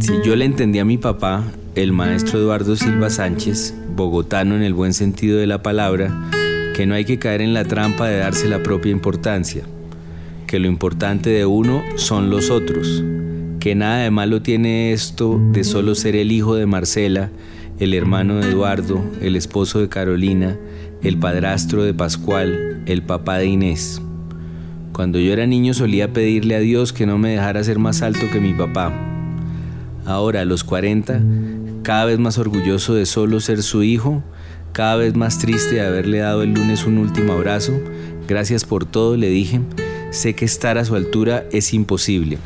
Si yo le entendí a mi papá, el maestro Eduardo Silva Sánchez, bogotano en el buen sentido de la palabra, que no hay que caer en la trampa de darse la propia importancia, que lo importante de uno son los otros, que nada de malo tiene esto de solo ser el hijo de Marcela, el hermano de Eduardo, el esposo de Carolina, el padrastro de Pascual, el papá de Inés. Cuando yo era niño solía pedirle a Dios que no me dejara ser más alto que mi papá. Ahora, a los 40, cada vez más orgulloso de solo ser su hijo, cada vez más triste de haberle dado el lunes un último abrazo, gracias por todo, le dije, sé que estar a su altura es imposible,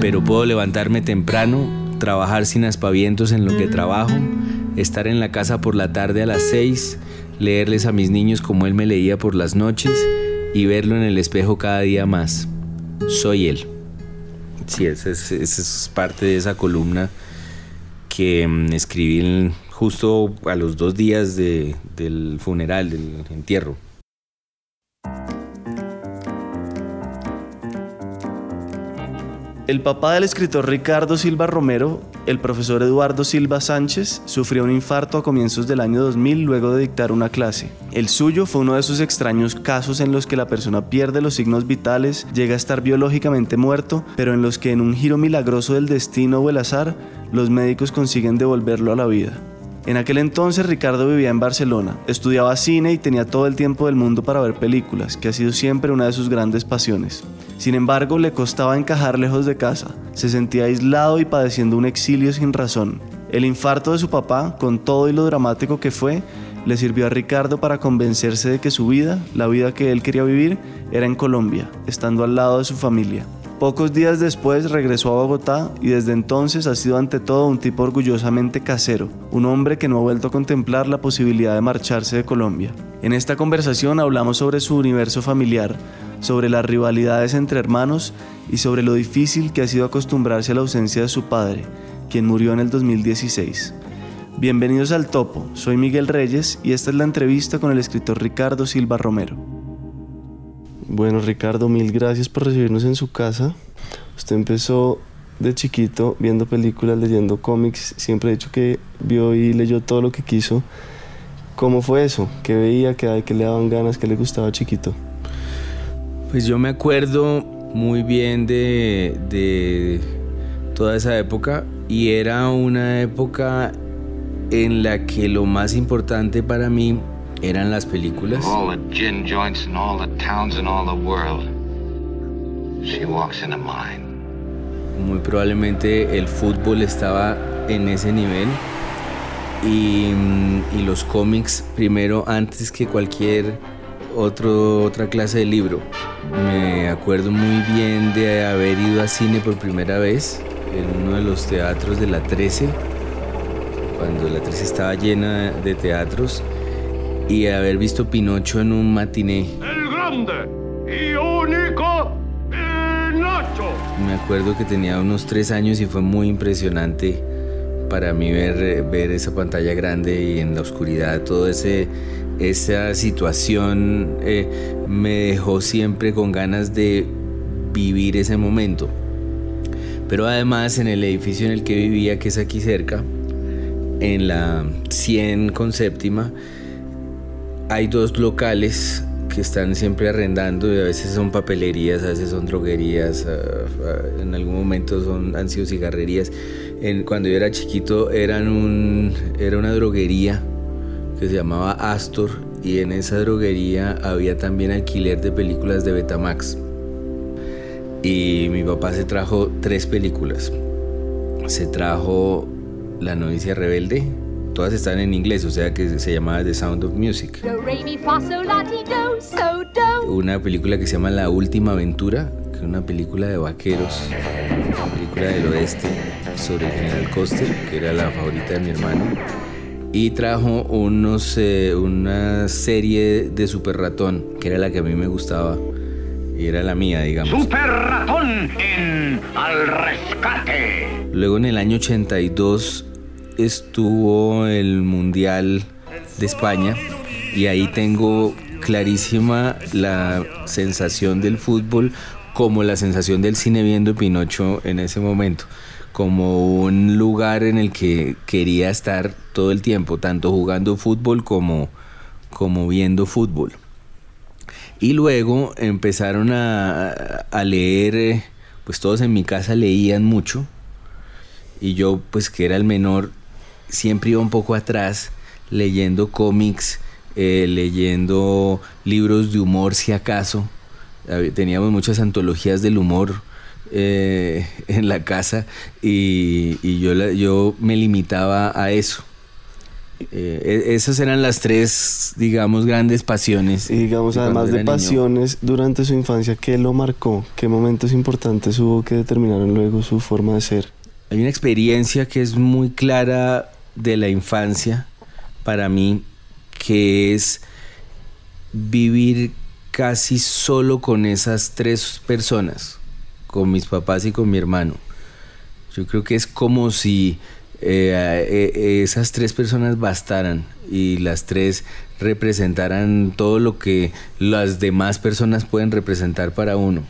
pero puedo levantarme temprano, trabajar sin aspavientos en lo que trabajo, estar en la casa por la tarde a las 6, leerles a mis niños como él me leía por las noches y verlo en el espejo cada día más. Soy él. Sí, esa es, parte de esa columna que mm, escribí justo a los dos días del funeral, del entierro. El papá del escritor Ricardo Silva Romero, el profesor Eduardo Silva Sánchez, sufrió un infarto a comienzos del año 2000 luego de dictar una clase. El suyo fue uno de esos extraños casos en los que la persona pierde los signos vitales, llega a estar biológicamente muerto, pero en los que en un giro milagroso del destino o el azar, los médicos consiguen devolverlo a la vida. En aquel entonces Ricardo vivía en Barcelona, estudiaba cine y tenía todo el tiempo del mundo para ver películas, que ha sido siempre una de sus grandes pasiones. Sin embargo, le costaba encajar lejos de casa, se sentía aislado y padeciendo un exilio sin razón. El infarto de su papá, con todo y lo dramático que fue, le sirvió a Ricardo para convencerse de que su vida, la vida que él quería vivir, era en Colombia, estando al lado de su familia. Pocos días después regresó a Bogotá y desde entonces ha sido ante todo un tipo orgullosamente casero, un hombre que no ha vuelto a contemplar la posibilidad de marcharse de Colombia. En esta conversación hablamos sobre su universo familiar, sobre las rivalidades entre hermanos y sobre lo difícil que ha sido acostumbrarse a la ausencia de su padre, quien murió en el 2016. Bienvenidos al Topo, soy Miguel Reyes y esta es la entrevista con el escritor Ricardo Silva Romero. Bueno, Ricardo, mil gracias por recibirnos en su casa. Usted empezó de chiquito viendo películas, leyendo cómics. Siempre he dicho que vio y leyó todo lo que quiso. ¿Cómo fue eso? ¿Qué veía? ¿Qué, le daban ganas? ¿Qué le gustaba chiquito? Pues yo me acuerdo muy bien de, de toda esa época y era una época en la que lo más importante para mí eran las películas. Muy probablemente el fútbol estaba en ese nivel y, y los cómics primero antes que cualquier otro, otra clase de libro. Me acuerdo muy bien de haber ido a cine por primera vez en uno de los teatros de la 13, cuando la 13 estaba llena de teatros y haber visto Pinocho en un matiné. El grande y único Pinocho. Me acuerdo que tenía unos tres años y fue muy impresionante para mí ver, ver esa pantalla grande y en la oscuridad, todo ese esa situación eh, me dejó siempre con ganas de vivir ese momento. Pero además en el edificio en el que vivía, que es aquí cerca, en la 100 con séptima, hay dos locales que están siempre arrendando y a veces son papelerías, a veces son droguerías, en algún momento son, han sido cigarrerías. cuando yo era chiquito eran un, era una droguería que se llamaba Astor y en esa droguería había también alquiler de películas de Betamax. Y mi papá se trajo tres películas. Se trajo La novicia rebelde, todas están en inglés, o sea que se llamaba The Sound of Music. Una película que se llama La Última Aventura, que es una película de vaqueros, una película del oeste sobre el general Coster, que era la favorita de mi hermano. Y trajo unos, eh, una serie de Super Ratón, que era la que a mí me gustaba. Y era la mía, digamos. Super Ratón en Al Rescate. Luego en el año 82 estuvo el Mundial de España y ahí tengo clarísima la sensación del fútbol como la sensación del cine viendo Pinocho en ese momento, como un lugar en el que quería estar todo el tiempo, tanto jugando fútbol como, como viendo fútbol. Y luego empezaron a, a leer, eh, pues todos en mi casa leían mucho, y yo pues que era el menor, siempre iba un poco atrás leyendo cómics, eh, leyendo libros de humor si acaso. Teníamos muchas antologías del humor eh, en la casa y, yo, yo me limitaba a eso. Eh, e, esas eran las tres, digamos, grandes pasiones. Y digamos, además de pasiones, durante su infancia, ¿qué lo marcó? ¿Qué momentos importantes hubo que determinaron luego su forma de ser? Hay una experiencia que es muy clara de la infancia para mí, que es vivir casi solo con esas tres personas, con mis papás y con mi hermano. Yo creo que es como si eh, eh, esas tres personas bastaran y las tres representaran todo lo que las demás personas pueden representar para uno.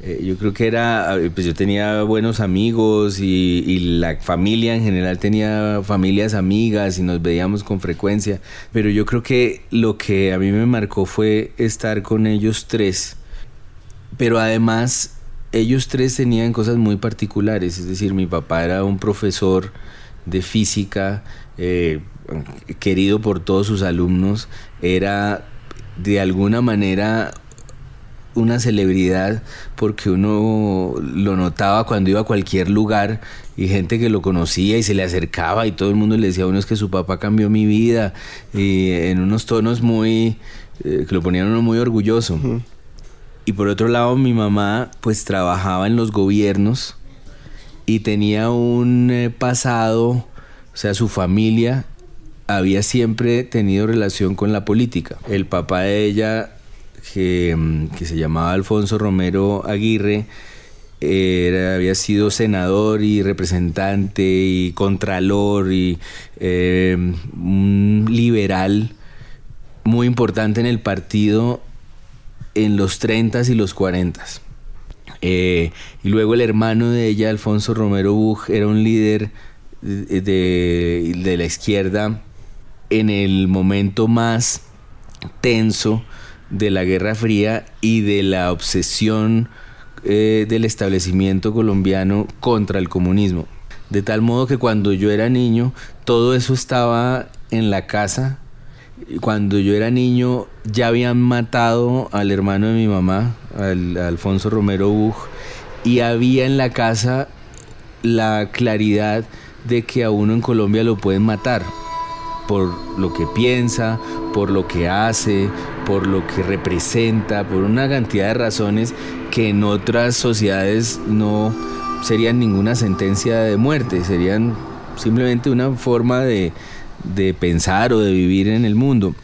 Eh, yo creo que era, pues yo tenía buenos amigos y, la familia en general tenía familias amigas y nos veíamos con frecuencia, pero yo creo que lo que a mí me marcó fue estar con ellos tres, pero además ellos tres tenían cosas muy particulares, es decir, mi papá era un profesor de física, eh, querido por todos sus alumnos, era de alguna manera una celebridad porque uno lo notaba cuando iba a cualquier lugar y gente que lo conocía y se le acercaba y todo el mundo le decía a uno es que su papá cambió mi vida y en unos tonos muy eh, que lo ponían uno muy orgulloso. Y por otro lado mi mamá pues trabajaba en los gobiernos y tenía un eh, pasado, o sea, su familia había siempre tenido relación con la política. El papá de ella Mm, que, se llamaba Alfonso Romero Aguirre, era, había sido senador y representante y contralor y em, un liberal muy importante en el partido en los 30 y los 40 eh, y luego el hermano de ella, Alfonso Romero Buch, era un líder de, de la izquierda en el momento más tenso de la Guerra Fría y de la obsesión eh, del establecimiento colombiano contra el comunismo. De tal modo que cuando yo era niño, todo eso estaba en la casa. Cuando yo era niño, ya habían matado al hermano de mi mamá, al, Alfonso Romero Buch, y había en la casa la claridad de que a uno en Colombia lo pueden matar por lo que piensa, por lo que hace, por lo que representa, por una cantidad de razones que en otras sociedades no serían ninguna sentencia de muerte, serían simplemente una forma de, pensar o de vivir en el mundo.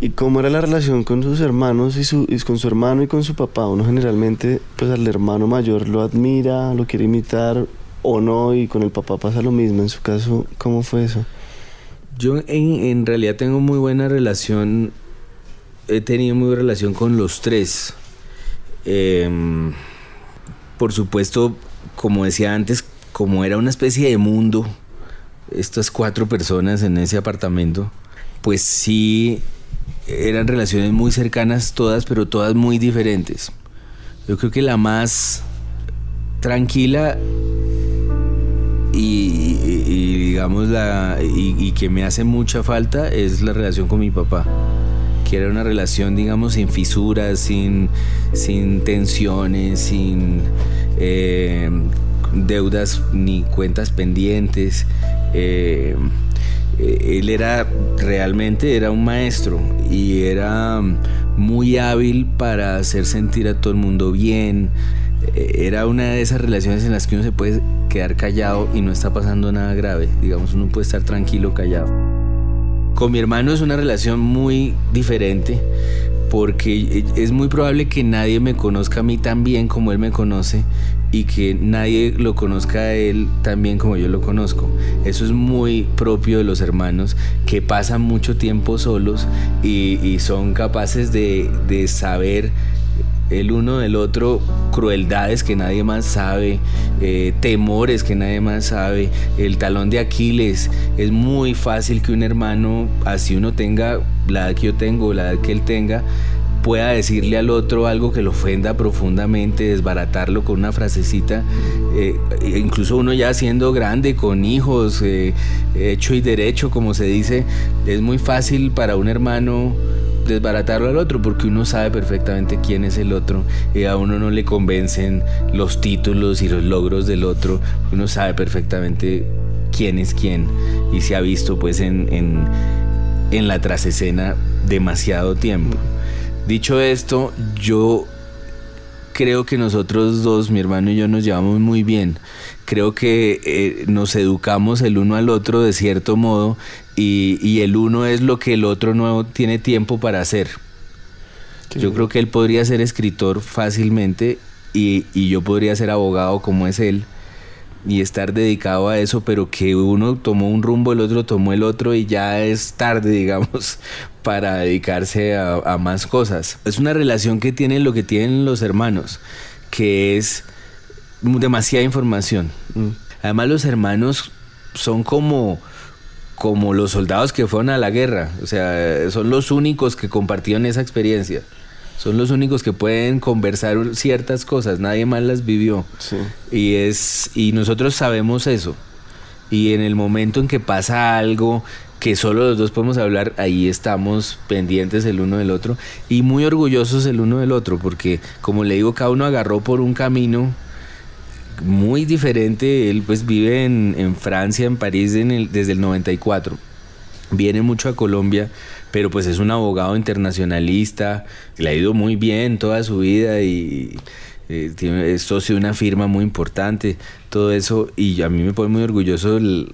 ¿Y, cómo era la relación con sus hermanos y, su, y con su hermano y con su papá? Uno generalmente, pues al hermano mayor lo admira, lo quiere imitar o no, y con el papá pasa lo mismo. En su caso, ¿cómo fue eso? Yo en, realidad tengo muy buena relación, he tenido muy buena relación con los tres. Em, por supuesto, como decía antes, como era una especie de mundo, estas cuatro personas en ese apartamento, pues sí eran relaciones muy cercanas todas, pero todas muy diferentes. Yo creo que la más tranquila y, digamos la y, que me hace mucha falta es la relación con mi papá que era una relación digamos sin fisuras sin, sin tensiones sin eh, deudas ni cuentas pendientes. Eh, él era realmente era un maestro y era muy hábil para hacer sentir a todo el mundo bien era una de esas relaciones en las que uno se puede quedar callado y no está pasando nada grave. Digamos, uno puede estar tranquilo, callado. Con mi hermano es una relación muy diferente porque es muy probable que nadie me conozca a mí tan bien como él me conoce y que nadie lo conozca a él tan bien como yo lo conozco. Eso es muy propio de los hermanos que pasan mucho tiempo solos y, son capaces de, de saber el uno del otro crueldades que nadie más sabe, eh, temores que nadie más sabe, el talón de Aquiles. Es muy fácil que un hermano, así uno tenga la edad que yo tengo, la edad que él tenga, pueda decirle al otro algo que lo ofenda profundamente, desbaratarlo con una frasecita, eh, incluso uno ya siendo grande, con hijos, eh, hecho y derecho, como se dice, es muy fácil para un hermano desbaratarlo al otro porque uno sabe perfectamente quién es el otro y a uno no le convencen los títulos y los logros del otro, uno sabe perfectamente quién es quién y se ha visto pues en, en, en la trasescena demasiado tiempo. Dicho esto, yo creo que nosotros dos, mi hermano y yo, nos llevamos muy bien. Creo que eh, nos educamos el uno al otro de cierto modo y, el uno es lo que el otro no tiene tiempo para hacer. yo creo que él podría ser escritor fácilmente y, y, yo podría ser abogado como es él y estar dedicado a eso, pero que uno tomó un rumbo, el otro tomó el otro y ya es tarde, digamos, para dedicarse a, más cosas. Es una relación que tienen lo que tienen los hermanos, que es demasiada información. Mm. Además los hermanos son como como los soldados que fueron a la guerra, o sea, son los únicos que compartieron esa experiencia. Son los únicos que pueden conversar ciertas cosas, nadie más las vivió. Y es y nosotros sabemos eso. Y en el momento en que pasa algo que solo los dos podemos hablar, ahí estamos pendientes el uno del otro y muy orgullosos el uno del otro, porque como le digo, cada uno agarró por un camino muy diferente. Él pues vive en, Francia, en París, desde el 94. Viene mucho a Colombia, pero pues es un abogado internacionalista, le ha ido muy bien toda su vida y eh, tiene, es socio de una firma muy importante, todo eso, y a mí me pone muy orgulloso el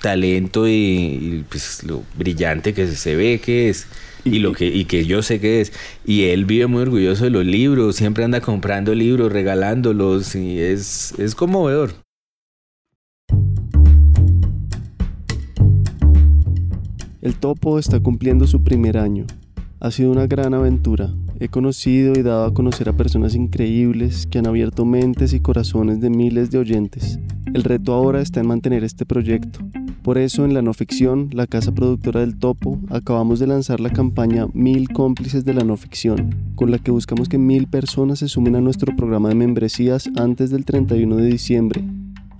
talento y, pues lo brillante que se ve que es y lo que y que yo sé que es. Y él vive muy orgulloso de los libros siempre anda comprando libros regalándolos y es es conmovedor. El topo está cumpliendo su primer año. Ha sido una gran aventura. He conocido y dado a conocer a personas increíbles que han abierto mentes y corazones de miles de oyentes. El reto ahora está en mantener este proyecto por eso en la no ficción, la casa productora del Topo, acabamos de lanzar la campaña Mil cómplices de la no ficción, con la que buscamos que mil personas se sumen a nuestro programa de membresías antes del 31 de diciembre.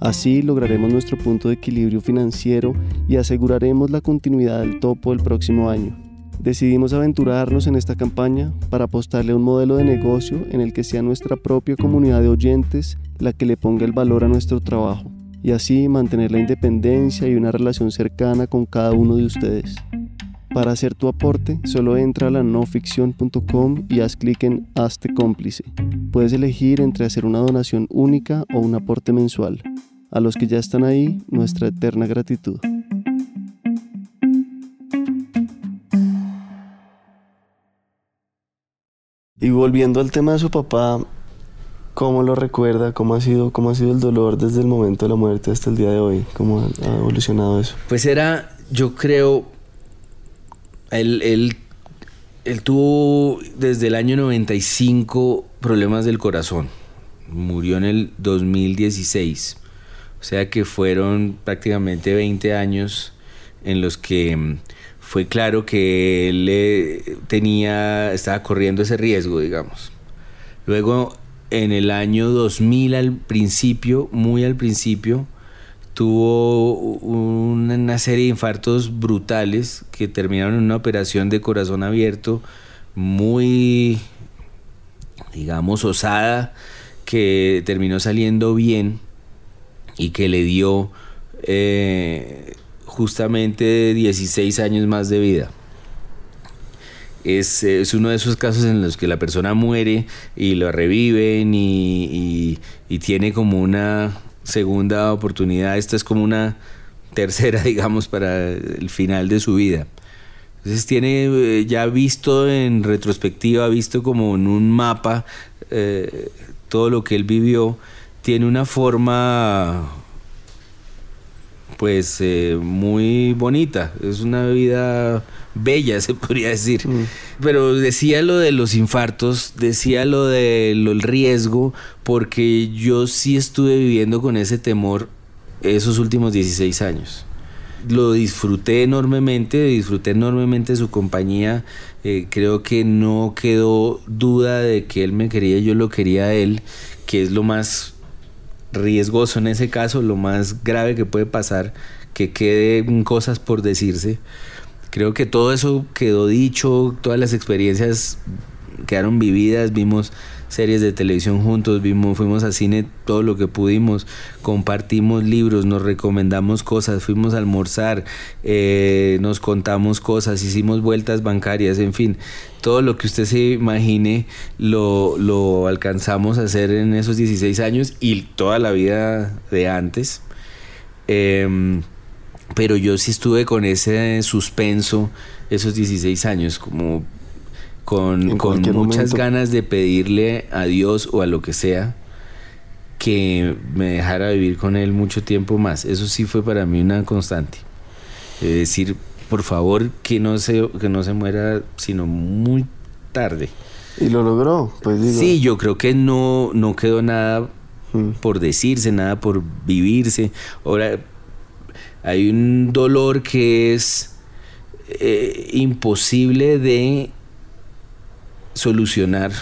Así lograremos nuestro punto de equilibrio financiero y aseguraremos la continuidad del Topo el próximo año. Decidimos aventurarnos en esta campaña para apostarle a un modelo de negocio en el que sea nuestra propia comunidad de oyentes la que le ponga el valor a nuestro trabajo y así mantener la independencia y una relación cercana con cada uno de ustedes. Para hacer tu aporte, solo entra a la noficción.com y haz clic en Hazte cómplice. Puedes elegir entre hacer una donación única o un aporte mensual. A los que ya están ahí, nuestra eterna gratitud. Y volviendo al tema de su papá, ¿Cómo lo recuerda? ¿Cómo ha sido, cómo ha sido el dolor desde el momento de la muerte hasta el día de hoy? ¿Cómo ha evolucionado eso? Pues era, yo creo, él, él, él tuvo desde el año 95 problemas del corazón. Murió en el 2016. O sea que fueron prácticamente 20 años en los que mm, fue claro que él eh, tenía, estaba corriendo ese riesgo, digamos. Luego en el año 2000 al principio, muy al principio, tuvo una serie de infartos brutales que terminaron en una operación de corazón abierto muy, digamos, osada, que terminó saliendo bien y que le dio eh, justamente 16 años más de vida es, es, uno de esos casos en los que la persona muere y lo reviven y, tiene como una segunda oportunidad. Esta es como una tercera, digamos, para el final de su vida. Entonces tiene eh, ya visto en retrospectiva, visto como en un mapa eh, todo lo que él vivió, tiene una forma pues eh, muy bonita, es una vida bella se podría decir. Mm. Pero decía lo de los infartos, decía lo del riesgo, porque yo sí estuve viviendo con ese temor esos últimos 16 años lo disfruté enormemente, disfruté enormemente su compañía. Eh, creo que no quedó duda de que él me quería, yo lo quería a él, que es lo más riesgoso en ese caso, lo más grave que puede pasar, que queden cosas por decirse. Creo que todo eso quedó dicho, todas las experiencias quedaron vividas, vimos series de televisión juntos, vimos, fuimos a cine todo lo que pudimos, compartimos libros, nos recomendamos cosas, fuimos a almorzar, eh, nos contamos cosas, hicimos vueltas bancarias, en fin, todo lo que usted se imagine lo, lo alcanzamos a hacer en esos 16 años y toda la vida de antes. Em, pero yo sí estuve con ese suspenso esos 16 años, como con, con muchas ganas de pedirle a Dios o a lo que sea que me dejara vivir con Él mucho tiempo más. Eso sí fue para mí una constante. Es decir, por favor, que no se, que no se muera sino muy tarde. Y lo logró, pues digo. Sí, yo creo que no, no quedó nada mm. por decirse, nada por vivirse. Ahora, hay un dolor que es eh, imposible de solucionar,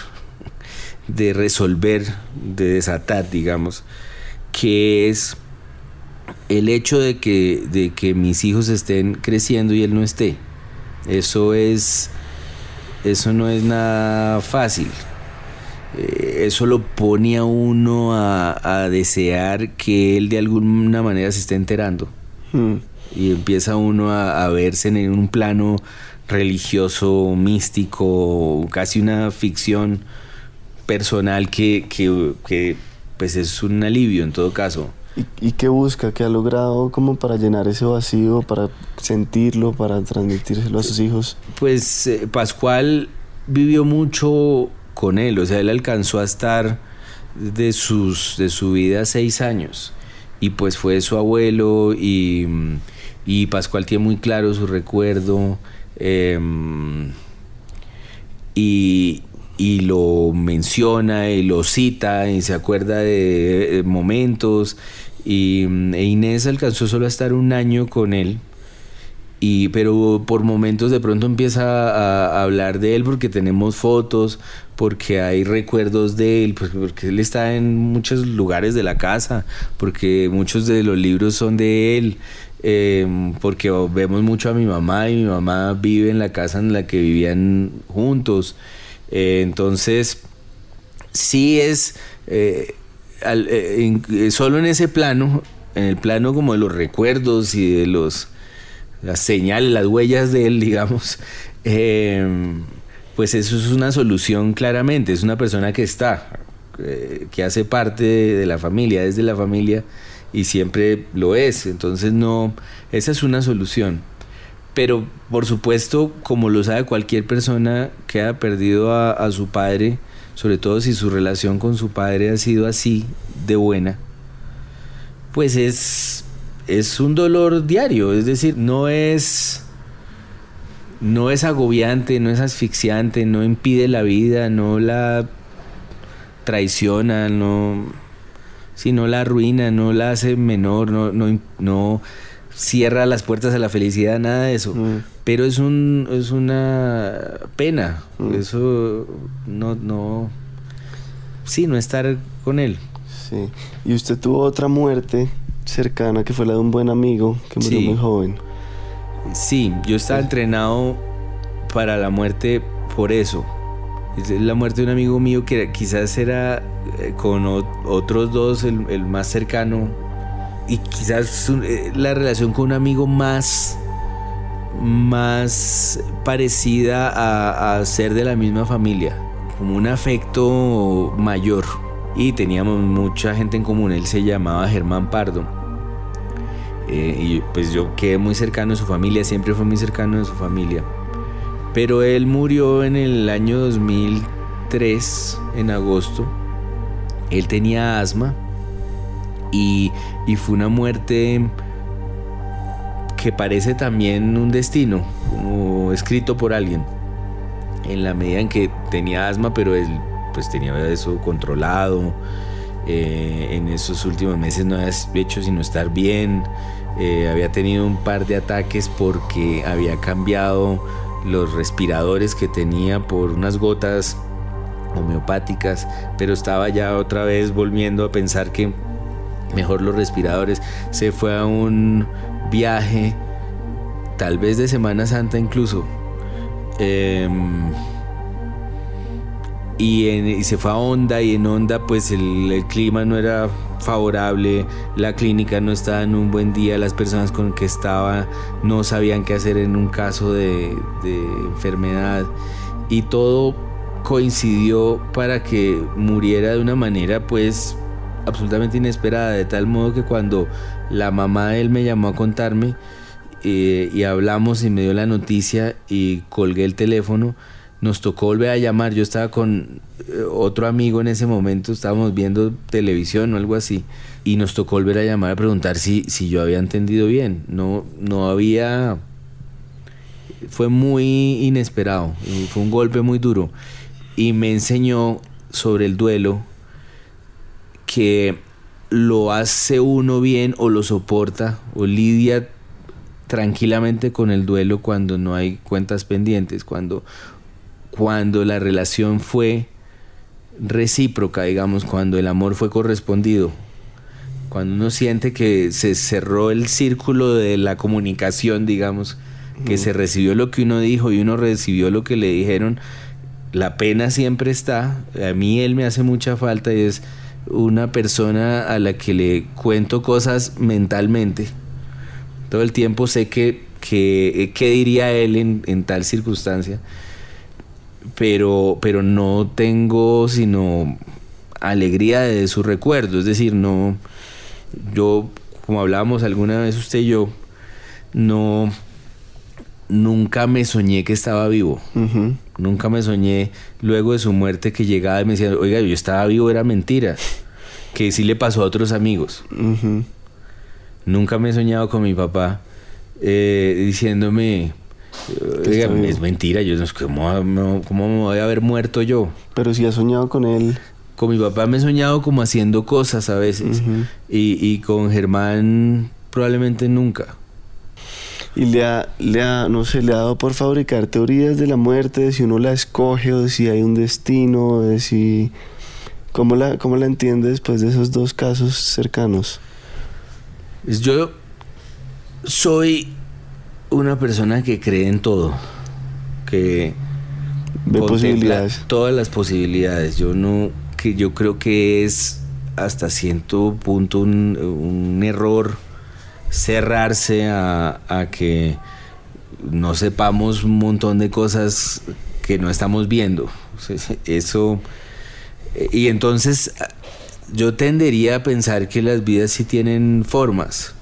de resolver, de desatar, digamos, que es el hecho de que, de que mis hijos estén creciendo y él no esté. Eso es, eso no es nada fácil. Eh, eso lo pone a uno a, desear que él de alguna manera se esté enterando. Hmm. Y empieza uno a, a verse en un plano religioso, místico, casi una ficción personal que, que, pues es un alivio en todo caso. ¿Y, qué busca? ¿Qué ha logrado como para llenar ese vacío, para sentirlo, para transmitírselo a sus hijos? Pues eh, Pascual vivió mucho con él, o sea, él alcanzó a estar de, sus, de su vida seis años y pues fue su abuelo y, y Pascual tiene muy claro su recuerdo Em, y, lo menciona y lo cita y se acuerda de, momentos. Y e Inés alcanzó solo a estar un año con él. Y, pero por momentos de pronto empieza a, hablar de él porque tenemos fotos, porque hay recuerdos de él, pues, porque él está en muchos lugares de la casa, porque muchos de los libros son de él. Em, porque vemos mucho a mi mamá y mi mamá vive en la casa en la que vivían juntos. Eh, entonces, sí es eh, eh, solo en ese plano, en el plano como de los recuerdos y de los las señales, las huellas de él, digamos, em, pues eso es una solución claramente, es una persona que está, que hace parte de la familia, desde la familia y siempre lo es. Entonces no, esa es una solución. Pero por supuesto, como lo sabe cualquier persona que ha perdido a, su padre, sobre todo si su relación con su padre ha sido así de buena, pues es, es un dolor diario. Es decir, no es, no es agobiante, no es asfixiante, no impide la vida, no la traiciona, no si no la arruina, no la hace menor, no, no, no cierra las puertas a la felicidad, nada de eso. Mm. Pero es un es una pena. Mm. Eso no, no. Sí, no estar con él. Sí. Y usted tuvo otra muerte cercana que fue la de un buen amigo que murió muy joven. Sí, yo estaba entrenado para la muerte por eso. Es la muerte de un amigo mío que quizás era eh, con otros dos el, más cercano y quizás eh, la relación con un amigo más más parecida a, ser de la misma familia, como un afecto mayor. Y teníamos mucha gente en común, él se llamaba Germán Pardo. Eh, y pues yo quedé muy cercano a su familia, siempre fue muy cercano a su familia. Pero él murió en el año 2003, en agosto. Él tenía asma y, y fue una muerte que parece también un destino, como escrito por alguien. En la medida en que tenía asma, pero él pues tenía eso controlado. Eh, en esos últimos meses no había hecho sino estar bien. Eh, había tenido un par de ataques porque había cambiado los respiradores que tenía por unas gotas homeopáticas, pero estaba ya otra vez volviendo a pensar que mejor los respiradores. Se fue a un viaje, tal vez de Semana Santa incluso. Em, y, se fue a Onda y en Onda pues el, clima no era favorable, la clínica no estaba en un buen día, las personas con que estaba no sabían qué hacer en un caso de, de enfermedad y todo coincidió para que muriera de una manera pues absolutamente inesperada, de tal modo que cuando la mamá de él me llamó a contarme eh, y hablamos y me dio la noticia y colgué el teléfono, nos tocó volver a llamar. Yo estaba con eh, otro amigo en ese momento, estábamos viendo televisión o algo así, y nos tocó volver a llamar a preguntar si, si yo había entendido bien. No, no había. Fue muy inesperado, fue un golpe muy duro. Y me enseñó sobre el duelo que lo hace uno bien o lo soporta o lidia tranquilamente con el duelo cuando no hay cuentas pendientes, cuando, cuando la relación fue recíproca, digamos, cuando el amor fue correspondido, cuando uno siente que se cerró el círculo de la comunicación, digamos, que se recibió lo que uno dijo y uno recibió lo que le dijeron, la pena siempre está, a mí él me hace mucha falta y es una persona a la que le cuento cosas mentalmente. Todo el tiempo sé que, que, qué diría él en, en, tal circunstancia, pero, pero no tengo sino alegría de su recuerdo. Es decir, no, yo, como hablábamos alguna vez usted y yo, no, nunca me soñé que estaba vivo. Nunca me soñé luego de su muerte que llegaba y me decía, oiga, yo estaba vivo, era mentira. Que sí le pasó a otros amigos. Nunca me he soñado con mi papá eh, diciéndome, es mentira, yo no sé ¿cómo, me voy a haber muerto yo. Pero si ha soñado con él. Con mi papá me he soñado como haciendo cosas a veces. y, y con Germán probablemente nunca y le ha, le ha, no sé, le ha dado por fabricar teorías de la muerte, de si uno la escoge o de si hay un destino, de si... ¿Cómo la, cómo la entiende después de esos dos casos cercanos? Pues yo soy una persona que cree en todo, que ve posibilidades. Todas las posibilidades. Yo no, que yo creo que es hasta cierto punto un, un error cerrarse a, que no sepamos un montón de cosas que no estamos viendo. Eso. Y entonces yo tendería a pensar que las vidas sí tienen formas,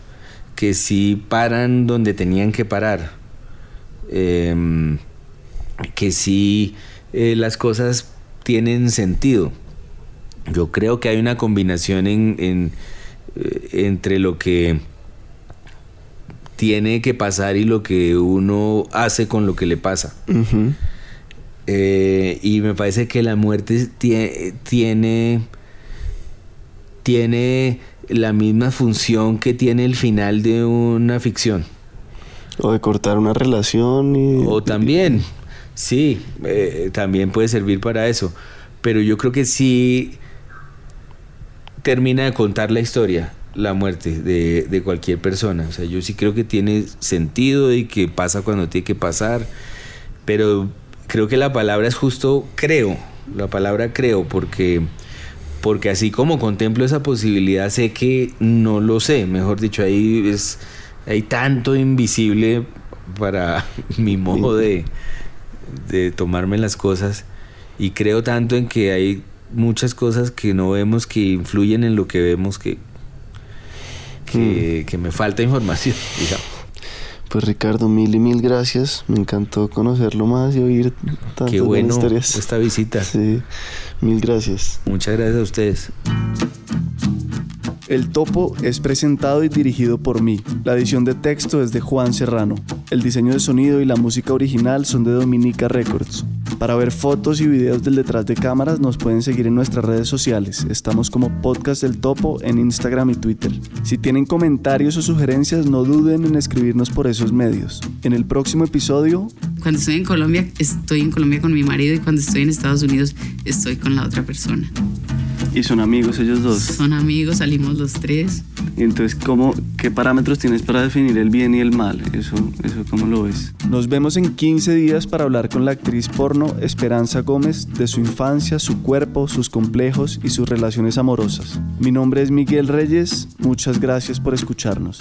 que sí paran donde tenían que parar, em, que sí eh, las cosas tienen sentido. Yo creo que hay una combinación en, eh, entre lo que tiene que pasar y lo que uno hace con lo que le pasa. Eh, y me parece que la muerte tiene, tiene la misma función que tiene el final de una ficción. O de cortar una relación. Y... O también, sí, eh, también puede servir para eso. Pero yo creo que sí termina de contar la historia la muerte de, cualquier persona. O sea, yo sí creo que tiene sentido y que pasa cuando tiene que pasar, pero creo que la palabra es justo creo, la palabra creo, porque, porque así como contemplo esa posibilidad, sé que no lo sé, mejor dicho, ahí es, hay tanto invisible para mi modo de, de tomarme las cosas y creo tanto en que hay muchas cosas que no vemos que influyen en lo que vemos que, Mm. que, me falta información, digamos. Pues Ricardo, mil y mil gracias. Me encantó conocerlo más y oír tantas Qué bueno historias. esta visita. Sí, mil gracias. Muchas gracias a ustedes. El Topo es presentado y dirigido por mí. La edición de texto es de Juan Serrano. El diseño de sonido y la música original son de Dominica Records. Para ver fotos y videos del detrás de cámaras nos pueden seguir en nuestras redes sociales. Estamos como Podcast del Topo en Instagram y Twitter. Si tienen comentarios o sugerencias no duden en escribirnos por esos medios. En el próximo episodio... Cuando estoy en Colombia, estoy en Colombia con mi marido y cuando estoy en Estados Unidos, estoy con la otra persona. Y son amigos ellos dos. Son amigos, salimos los tres. Y entonces, ¿cómo, ¿qué parámetros tienes para definir el bien y el mal? Eso, eso ¿cómo lo ves? Nos vemos en 15 días para hablar con la actriz porno Esperanza Gómez de su infancia, su cuerpo, sus complejos y sus relaciones amorosas. Mi nombre es Miguel Reyes, muchas gracias por escucharnos.